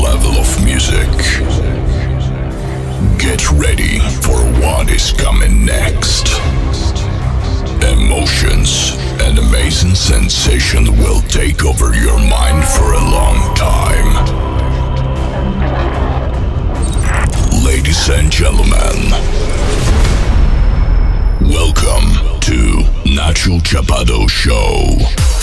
level of music. Get ready for what is coming next. Emotions and amazing sensation will take over your mind for a long time. Ladies and gentlemen, welcome to Nacho Chapado Show.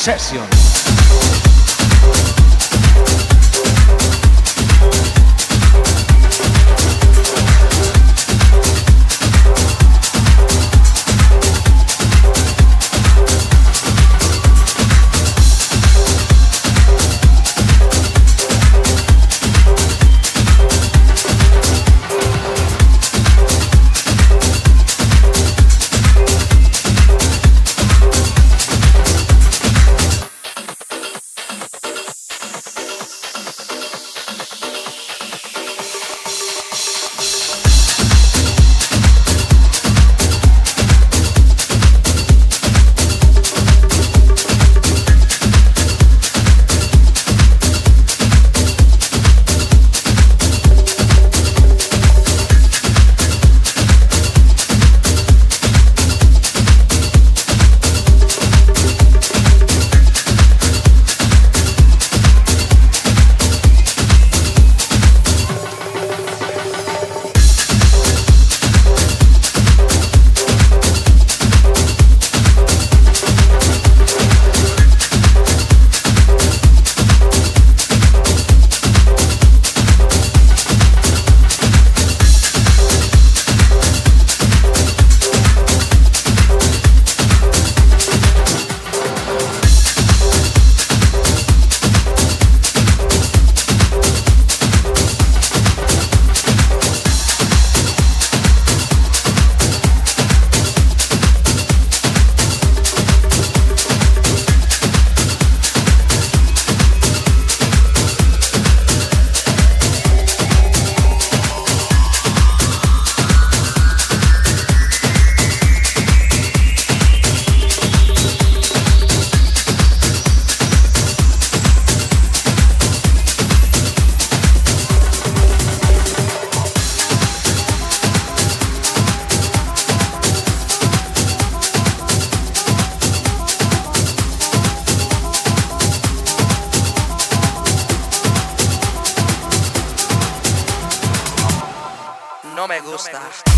Sessions. Superstar.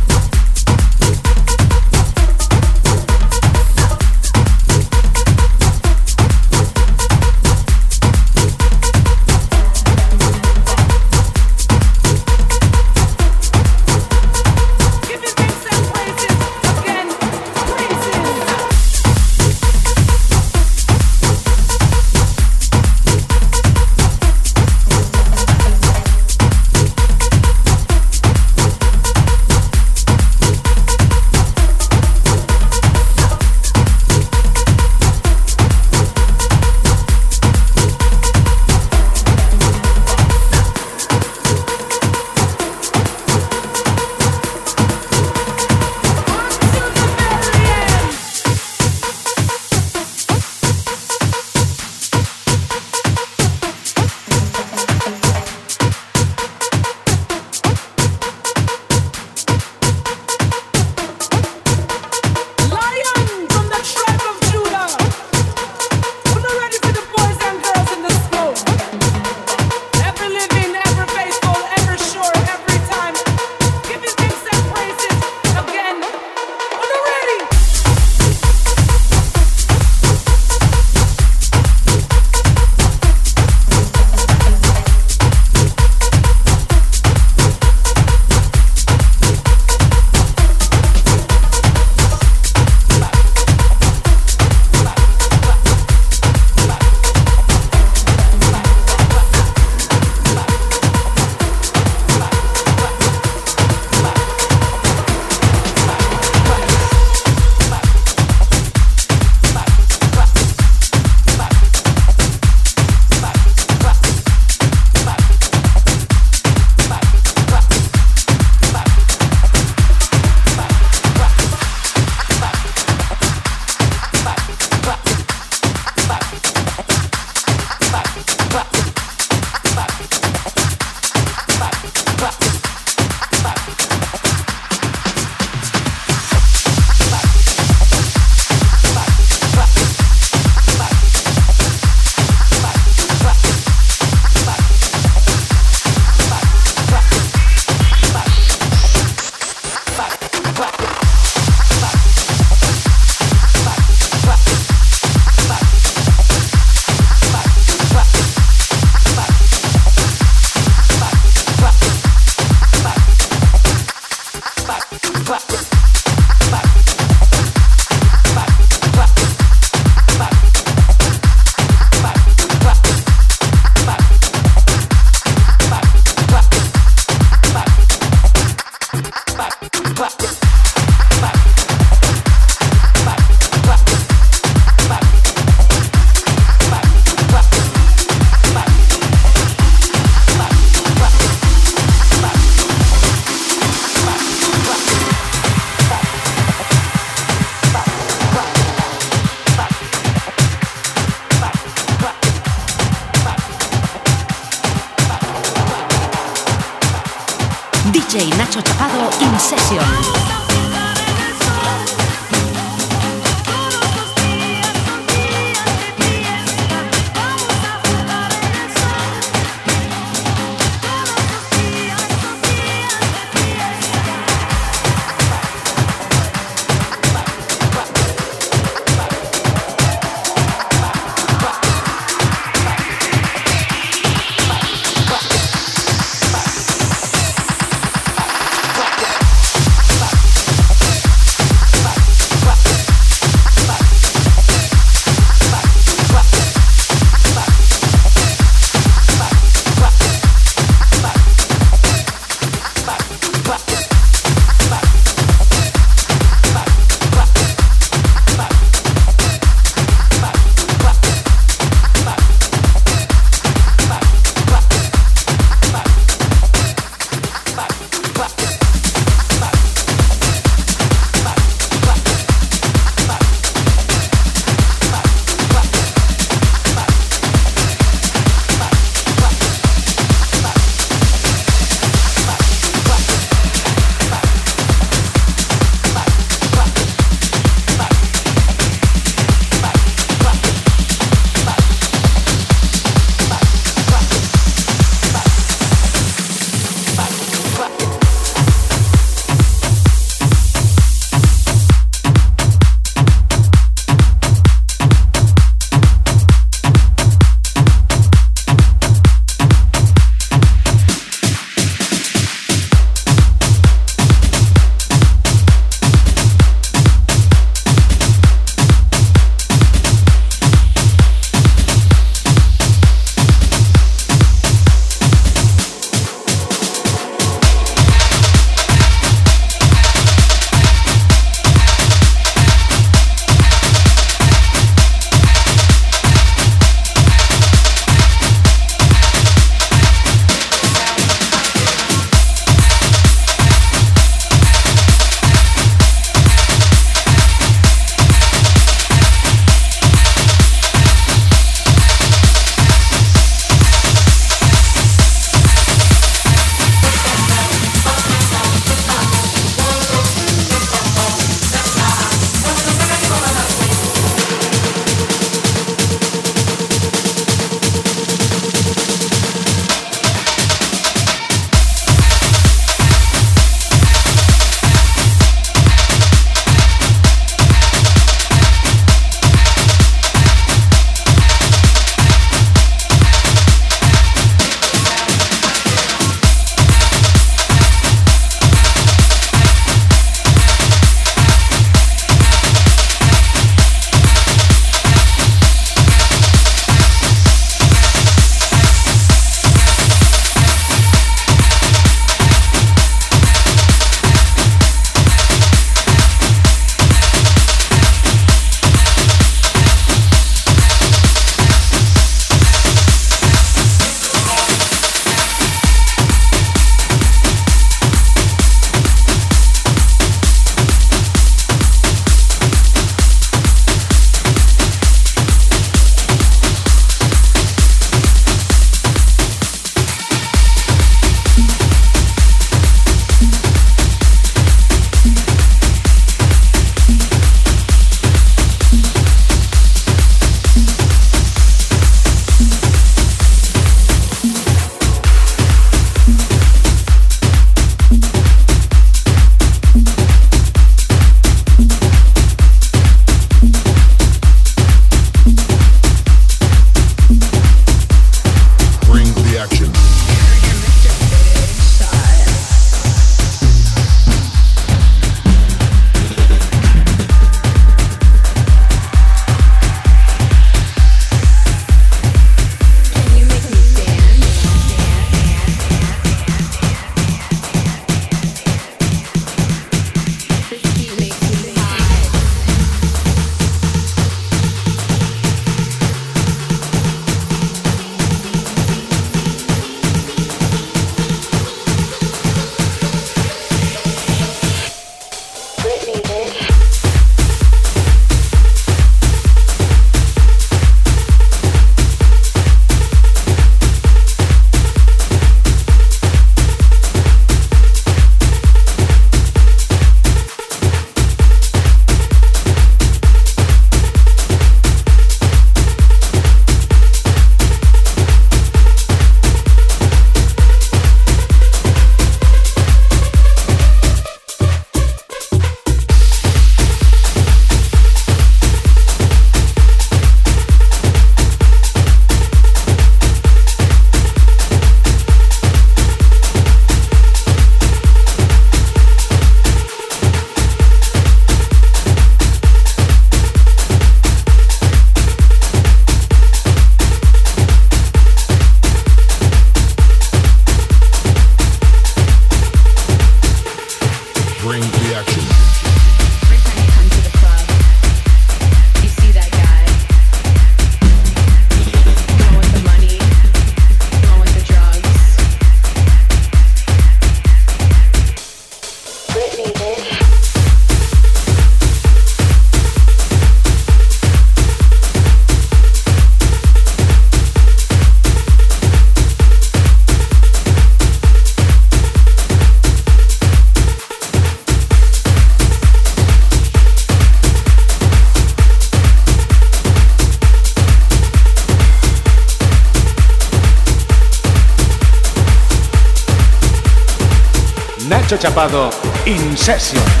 Nacho Chapado In Session.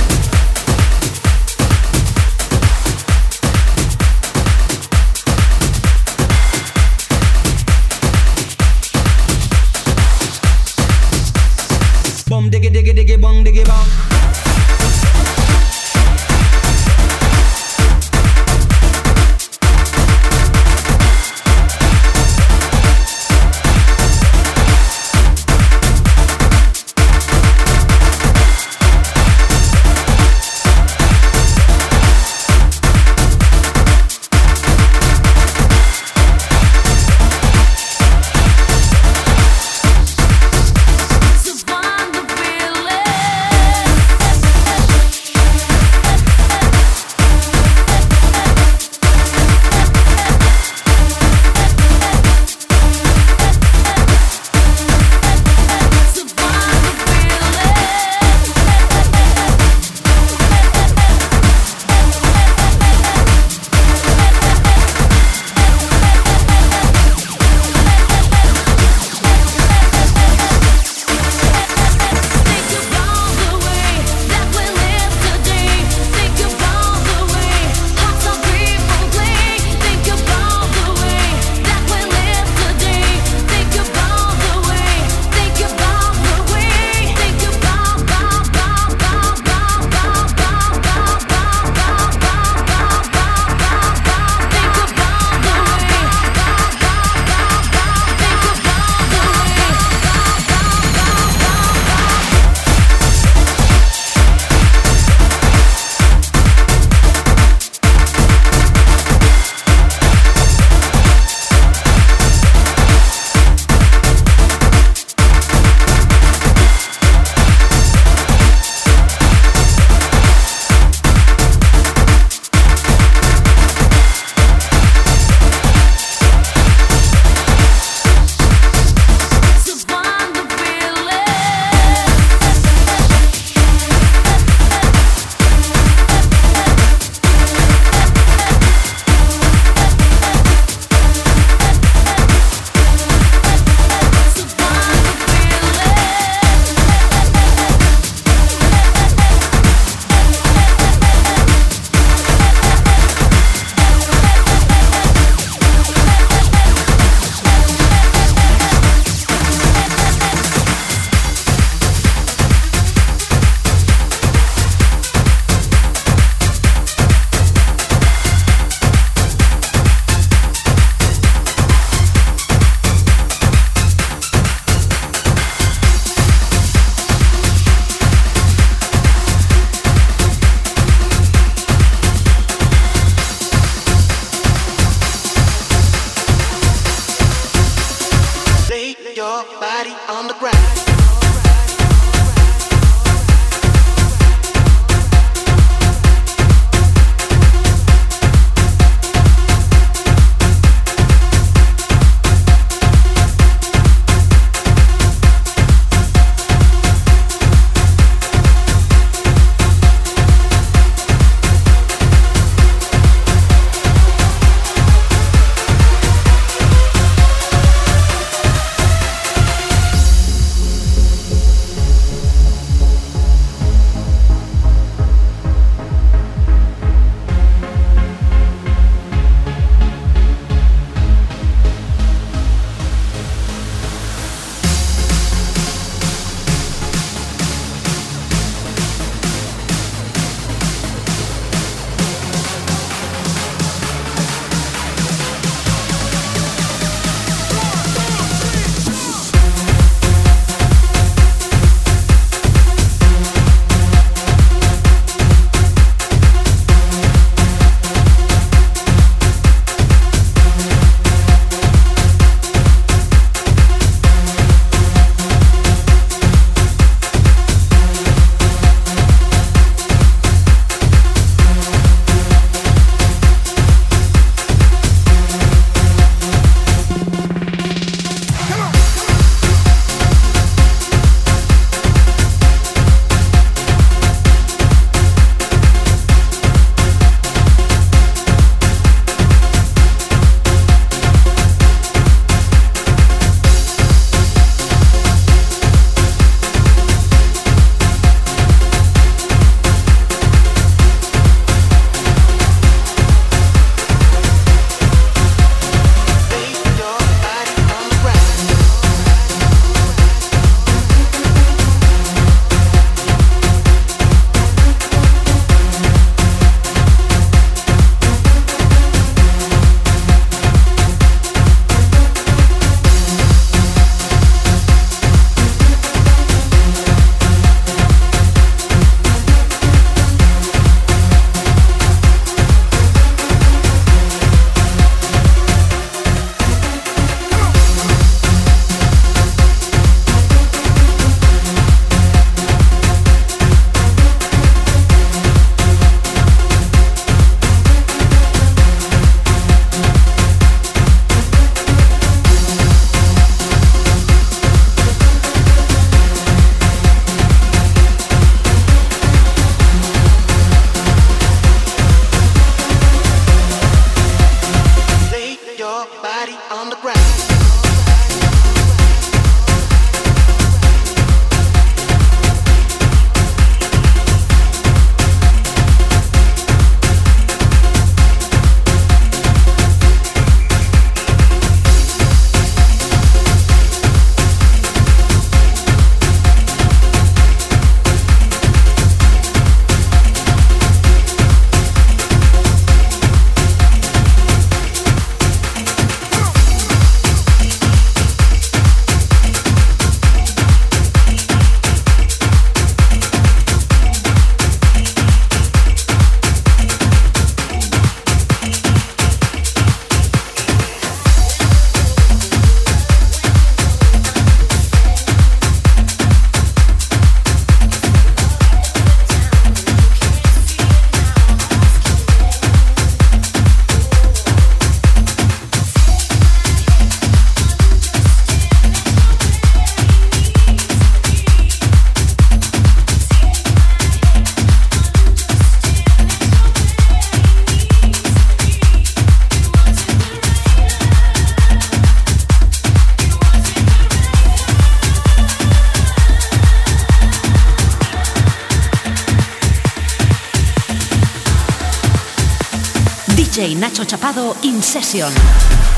Chapado in session.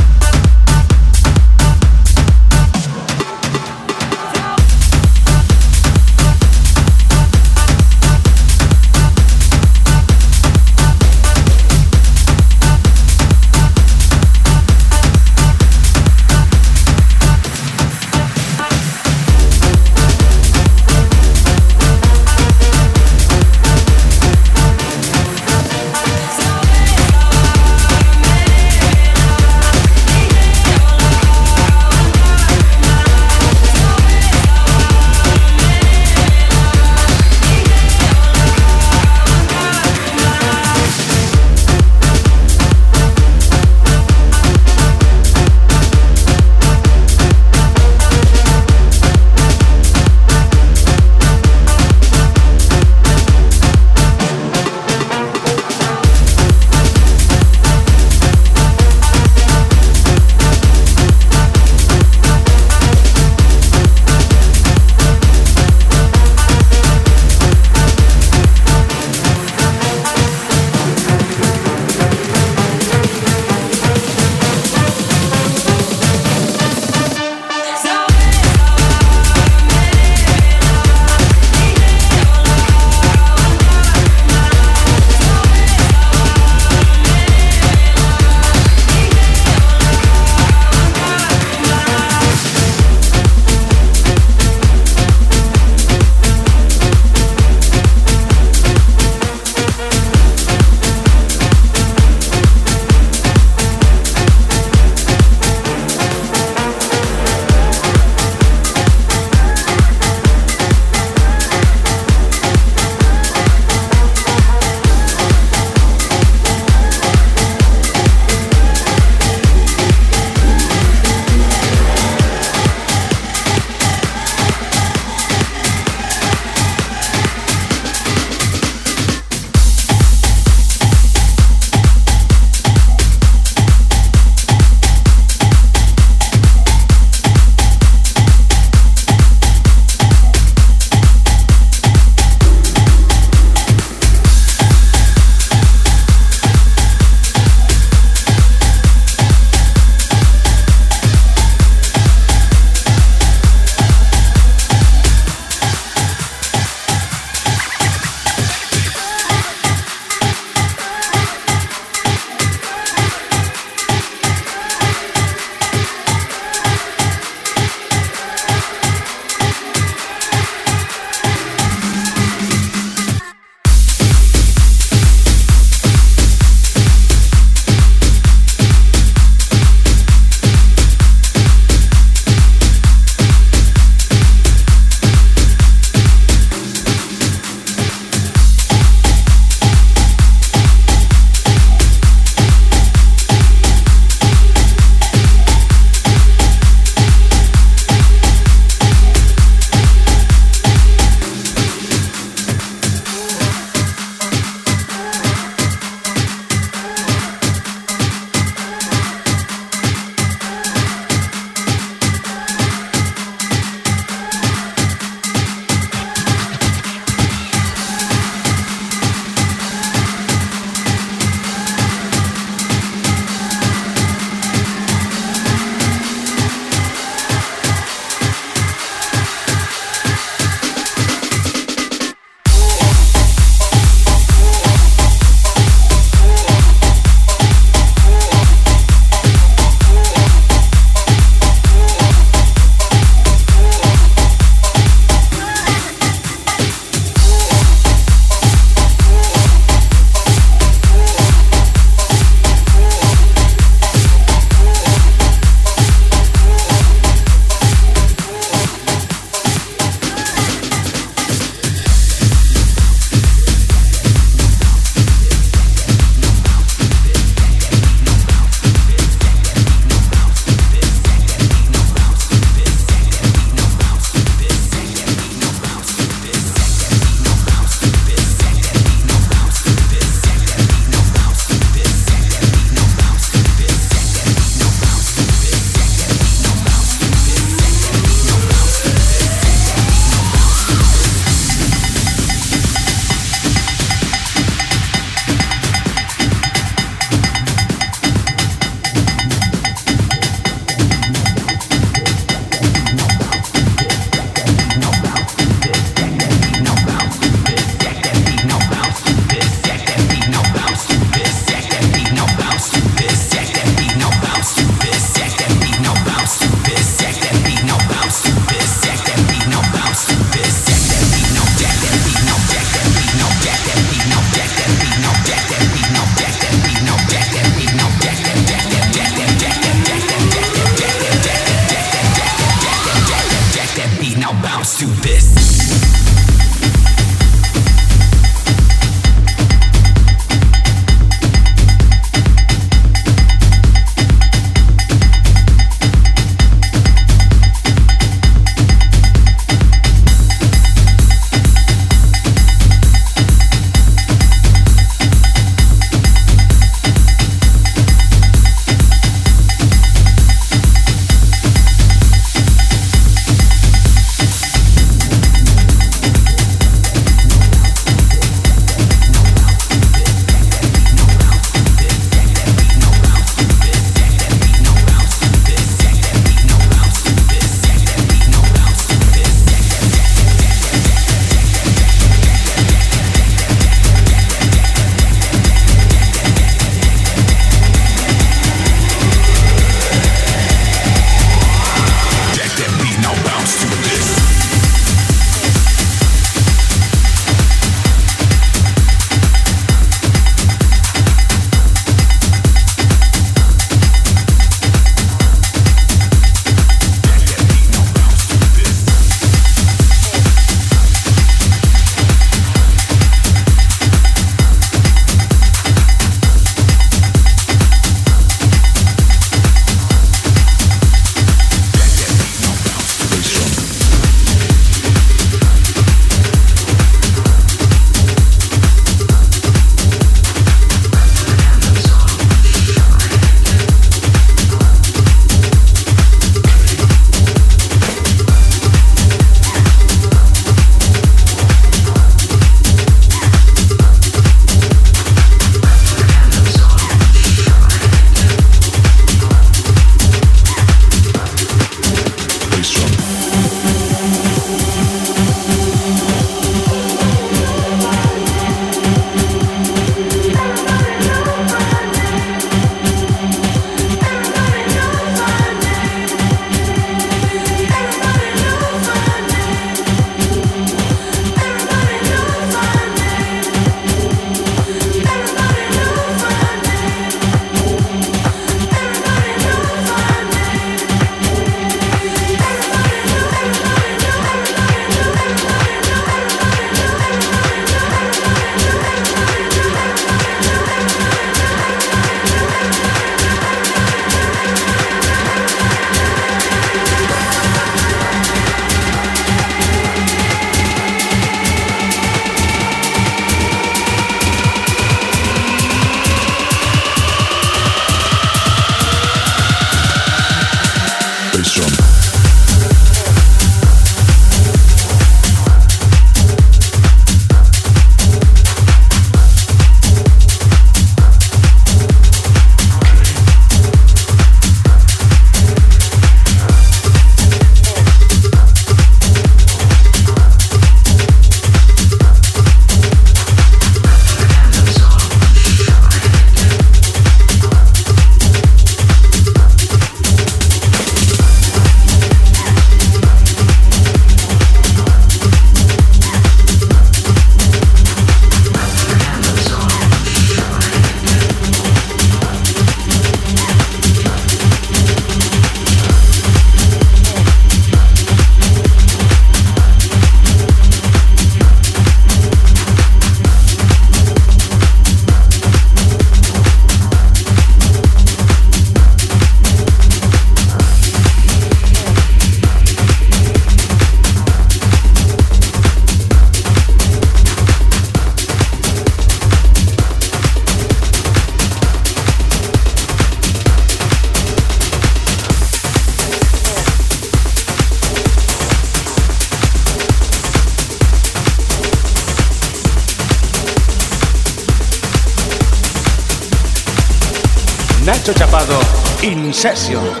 In